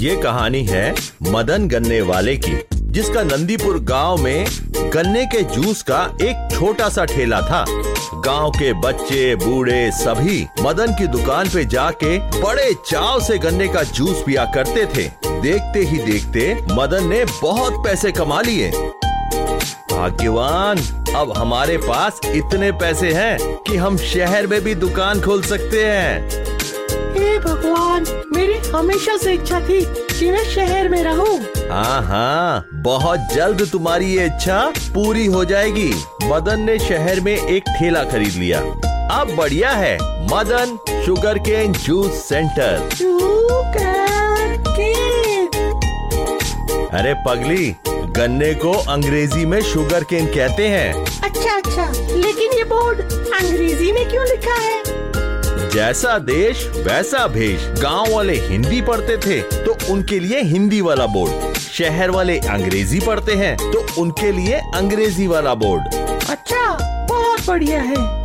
ये कहानी है मदन गन्ने वाले की, जिसका नंदीपुर गाँव में गन्ने के जूस का एक छोटा सा ठेला था। गाँव के बच्चे, बूढ़े सभी मदन की दुकान पे जाके बड़े चाव से गन्ने का जूस पिया करते थे। देखते ही देखते मदन ने बहुत पैसे कमा लिए। भाग्यवान, अब हमारे पास इतने पैसे हैं कि हम शहर में भी दुकान खोल सकते हैं। भगवान मेरी हमेशा से इच्छा थी कि मैं शहर में रहूँ। हाँ हाँ बहुत जल्द तुम्हारी ये इच्छा पूरी हो जाएगी। मदन ने शहर में एक ठेला खरीद लिया। अब बढ़िया है Madan sugar cane juice centre. अरे पगली गन्ने को अंग्रेज़ी में शुगर केन कहते हैं। अच्छा अच्छा लेकिन ये बोर्ड अंग्रेज़ी में क्यों लिखा है? जैसा देश वैसा भेष। गाँव वाले हिंदी पढ़ते थे तो उनके लिए हिंदी वाला बोर्ड। शहर वाले अंग्रेज़ी पढ़ते हैं तो उनके लिए अंग्रेज़ी वाला बोर्ड। अच्छा बहुत बढ़िया है।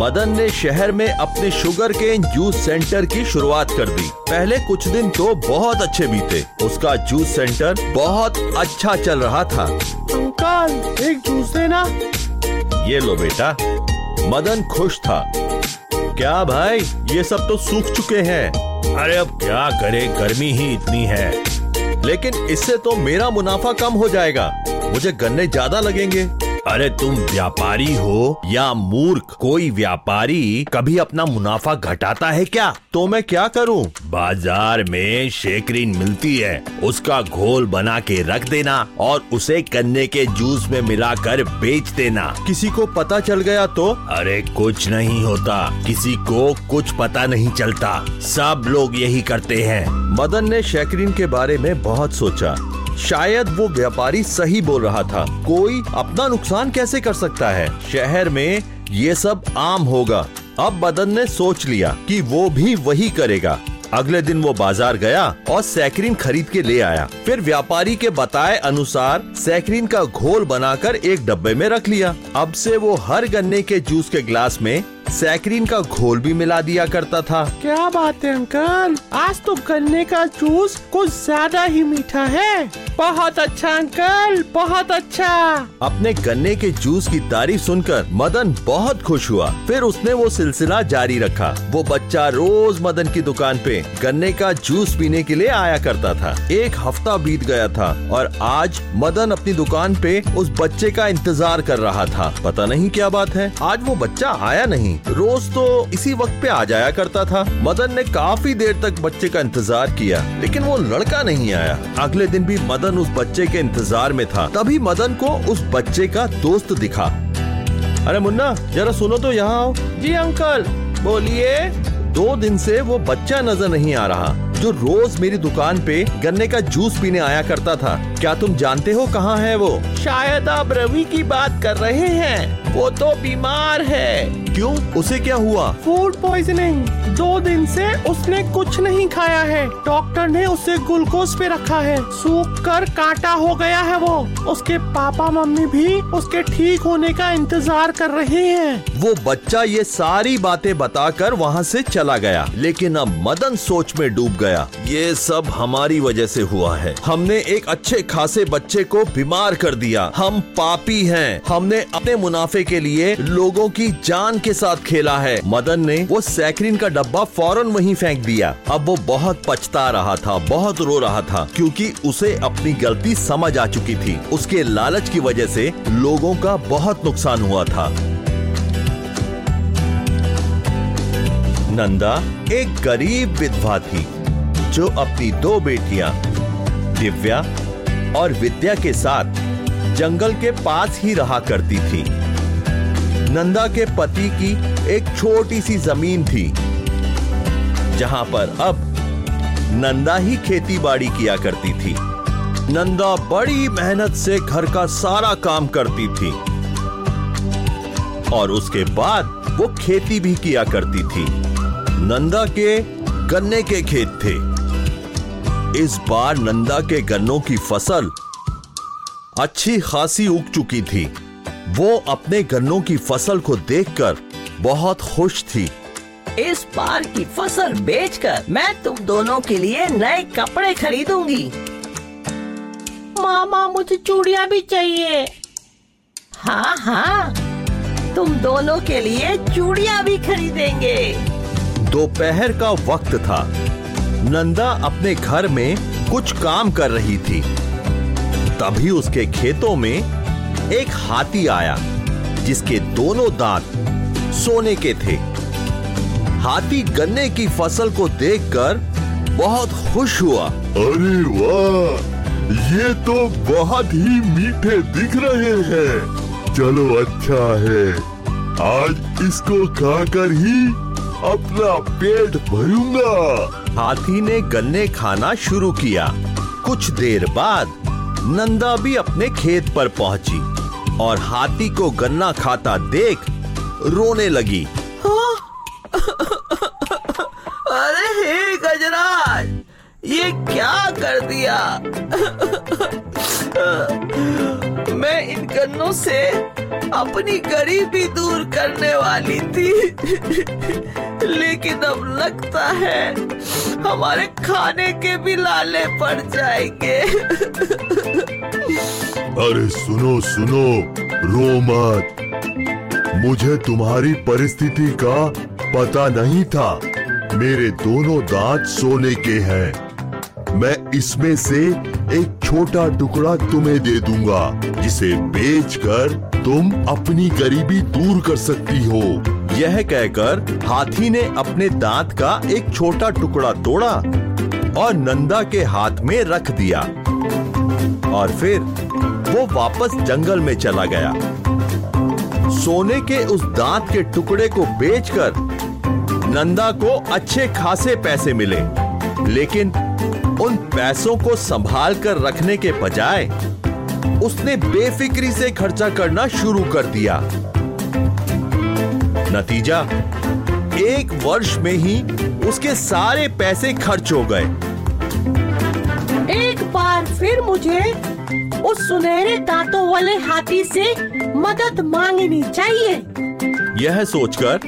मदन ने शहर में अपने शुगर केन जूस सेंटर की शुरुआत कर दी। पहले कुछ दिन तो बहुत अच्छे बीते। उसका जूस सेंटर बहुत अच्छा चल रहा था। अंकल एक जूस देना। ये लो बेटा। मदन खुश था। क्या भाई? ये सब तो सूख चुके हैं। अरे अब क्या करे? गर्मी ही इतनी है। लेकिन इससे तो मेरा मुनाफा कम हो जाएगा। मुझे गन्ने ज़्यादा लगेंगे। अरे तुम व्यापारी हो या मूर्ख, कोई व्यापारी कभी अपना मुनाफा घटाता है क्या? तो मैं क्या करूँ? बाज़ार में शेकरीन मिलती है, उसका घोल बना के रख देना और उसे गन्ने के जूस में मिलाकर बेच देना। किसी को पता चल गया तो? अरे कुछ नहीं होता, किसी को कुछ पता नहीं चलता। सब लोग यही करते हैं। मदन ने शेकरीन के बारे में बहुत सोचा। शायद वो व्यापारी सही बोल रहा था। कोई अपना नुकसान कैसे कर सकता है? शहर में ये सब आम होगा। अब बदन ने सोच लिया कि वो भी वही करेगा। अगले दिन वो बाज़ार गया और सैकरीन खरीद के ले आया। फिर व्यापारी के बताए अनुसार सैकरीन का घोल बनाकर एक डब्बे में रख लिया। अब से वो हर गन्ने के जूस के ग्लास में सैकरीन का घोल भी मिला दिया करता था। क्या बात है अंकल? आज तो गन्ने का जूस कुछ ज़्यादा ही मीठा है। बहुत अच्छा अंकल बहुत अच्छा। अपने गन्ने के जूस की तारीफ़ सुनकर मदन बहुत खुश हुआ। फिर उसने वो सिलसिला जारी रखा। वो बच्चा रोज मदन की दुकान पे गन्ने का जूस पीने के लिए आया करता था। एक हफ़्ता बीत गया था और आज मदन अपनी दुकान पे उस बच्चे का इंतज़ार कर रहा था। पता नहीं क्या बात है? आज वो बच्चा आया नहीं। रोज तो इसी वक्त पे आ जाया करता था। मदन ने काफ़ी देर तक बच्चे का इंतज़ार किया लेकिन वो लड़का नहीं आया। अगले दिन भी मदन उस बच्चे के इंतज़ार में था। तभी मदन को उस बच्चे का दोस्त दिखा। अरे मुन्ना जरा सुनो तो यहाँ आओ। जी अंकल। बोलिए दो दिन से वो बच्चा नज़र नहीं आ रहा। जो रोज मेरी दुकान पे गन्ने का जूस पीने आया करता था क्या तुम जानते हो कहाँ है वो? शायद आप रवि की बात कर रहे हैं। वो तो बीमार है। क्यों? उसे क्या हुआ? फ़ूड पॉइजनिंग दो दिन से उसने कुछ नहीं खाया है। डॉक्टर ने उसे ग्लूकोज पे रखा है। सूख कर कांटा हो गया है वो। उसके पापा मम्मी भी उसके ठीक होने का इंतज़ार कर रहे हैं। वो बच्चा ये सारी बातें बताकर वहाँ से चला गया लेकिन अब मदन सोच में डूब गया। ये सब हमारी वजह से हुआ है। हमने एक अच्छे खासे बच्चे को बीमार कर दिया। हम पापी हैं। हमने अपने मुनाफे के लिए लोगों की जान के साथ खेला है। मदन ने वो सैकरीन का डब्बा फ़ौरन वहीं फेंक दिया। अब वो बहुत पछता रहा था, बहुत रो रहा था, क्योंकि उसे अपनी गलती समझ आ चुकी थी। उसके लालच की वजह से लोगों का बहुत नुकसान हुआ था। नंदा, एक गरीब विधवा थी। जो अपनी दो बेटियाँ, दिव्या और विद्या के साथ जंगल के पास ही रहा करती थी। नंदा के पति की एक छोटी सी ज़मीन थी, जहाँ पर अब नंदा ही खेती बाड़ी किया करती थी। नंदा बड़ी मेहनत से घर का सारा काम करती थी और उसके बाद वो खेती भी किया करती थी। नंदा के गन्ने के खेत थे। इस बार नंदा के गन्नों की फ़सल अच्छी खासी उग चुकी थी। वो अपने गन्नों की फ़सल को देखकर बहुत खुश थी। इस बार की फ़सल बेचकर मैं तुम दोनों के लिए नए कपड़े खरीदूँगी। मामा मुझे चूड़िया भी चाहिए। हाँ हाँ। तुम दोनों के लिए चूड़िया भी खरीदेंगे। दोपहर का वक्त था। नंदा अपने घर में कुछ काम कर रही थी। तभी उसके खेतों में एक हाथी आया, जिसके दोनों दांत सोने के थे। हाथी गन्ने की फ़सल को देखकर बहुत खुश हुआ। अरे वाह, ये तो बहुत ही मीठे दिख रहे हैं। चलो अच्छा है, आज इसको खाकर ही अपना पेट भरूँगा। हाथी ने गन्ने खाना शुरू किया। कुछ देर बाद नंदा भी अपने खेत पर पहुँची और हाथी को गन्ना खाता देख रोने लगी। अरे हे गजराज, ये क्या कर दिया? मैं इन गन्नों से अपनी गरीबी दूर करने वाली थी। लेकिन अब लगता है हमारे खाने के भी लाले पड़ जाएँगे। अरे सुनो सुनो, रो मत। मुझे तुम्हारी परिस्थिति का पता नहीं था। मेरे दोनों दांत सोने के हैं। मैं इसमें से एक छोटा टुकड़ा तुम्हें दे दूँगा, जिसे बेचकर तुम अपनी गरीबी दूर कर सकती हो। यह कहकर हाथी ने अपने दांत का एक छोटा टुकड़ा तोड़ा और नंदा के हाथ में रख दिया। और फिर वो वापस जंगल में चला गया। सोने के उस दांत के टुकड़े को बेचकर नंदा को अच्छे खासे पैसे मिले, लेकिन उन पैसों को संभाल कर रखने के बजाय उसने बेफिक्री से खर्चा करना शुरू कर दिया। नतीजा एक वर्ष में ही उसके सारे पैसे खर्च हो गए। एक बार फिर मुझे उस सुनहरे दांतों वाले हाथी से मदद मांगनी चाहिए। यह सोचकर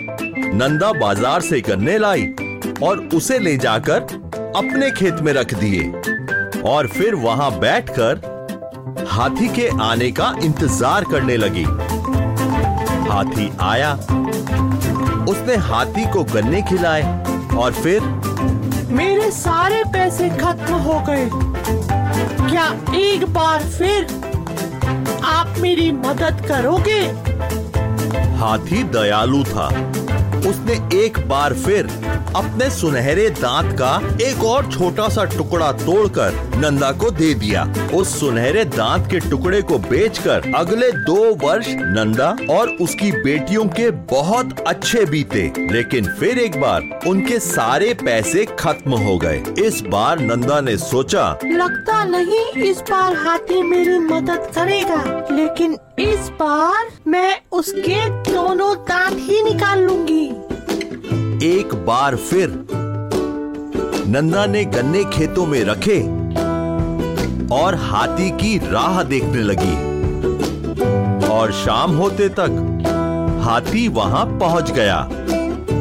नंदा बाज़ार से गन्ने लाई और उसे ले जाकर अपने खेत में रख दिए और फिर वहाँ बैठकर हाथी के आने का इंतज़ार करने लगी। हाथी आया। उसने हाथी को गन्ने खिलाए और फिर मेरे सारे पैसे खत्म हो गए। क्या एक बार फिर आप मेरी मदद करोगे? हाथी दयालु था। उसने एक बार फिर अपने सुनहरे दांत का एक और छोटा सा टुकड़ा तोड़कर नंदा को दे दिया। उस सुनहरे दांत के टुकड़े को बेचकर अगले दो वर्ष नंदा और उसकी बेटियों के बहुत अच्छे बीते। लेकिन फिर एक बार उनके सारे पैसे खत्म हो गए। इस बार नंदा ने सोचा, लगता नहीं इस बार हाथी मेरी मदद करेगा, लेकिन इस बार मैं उसके दोनों दांत ही निकाल लूँगी। एक बार फिर नंदा ने गन्ने खेतों में रखे और हाथी की राह देखने लगी। और शाम होते तक हाथी वहाँ पहुँच गया।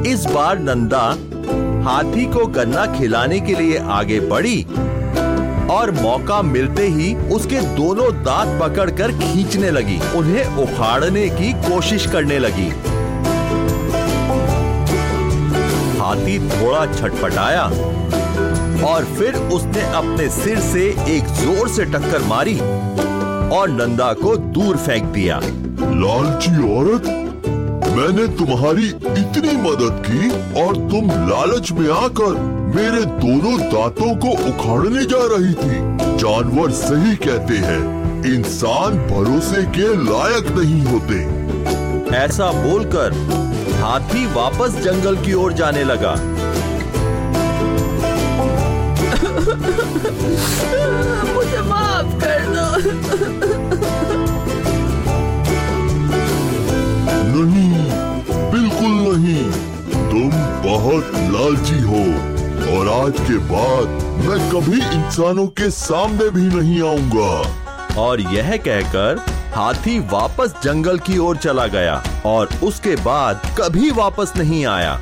इस बार नंदा हाथी को गन्ना खिलाने के लिए आगे बढ़ी और मौका मिलते ही उसके दोनों दांत पकड़कर खींचने लगी। उन्हें उखाड़ने की कोशिश करने लगी। हाथी थोड़ा छटपटाया और फिर उसने अपने सिर से एक ज़ोर से टक्कर मारी और नंदा को दूर फेंक दिया। लालची औरत मैंने तुम्हारी इतनी मदद की और तुम लालच में आकर मेरे दोनों दांतों को उखाड़ने जा रही थी। जानवर सही कहते हैं इंसान भरोसे के लायक नहीं होते। ऐसा बोलकर हाथी वापस जंगल की ओर जाने लगा। मुझे माफ़ कर दो। नहीं बिल्कुल नहीं। तुम बहुत लालची हो और आज के बाद मैं कभी इंसानों के सामने भी नहीं आऊँगा। और यह कहकर हाथी वापस जंगल की ओर चला गया और उसके बाद कभी वापस नहीं आया।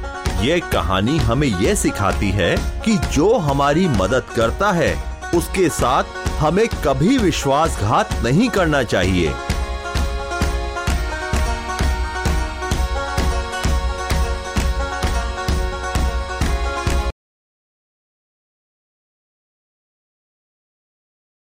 ये कहानी हमें ये सिखाती है कि जो हमारी मदद करता है, उसके साथ हमें कभी विश्वासघात नहीं करना चाहिए।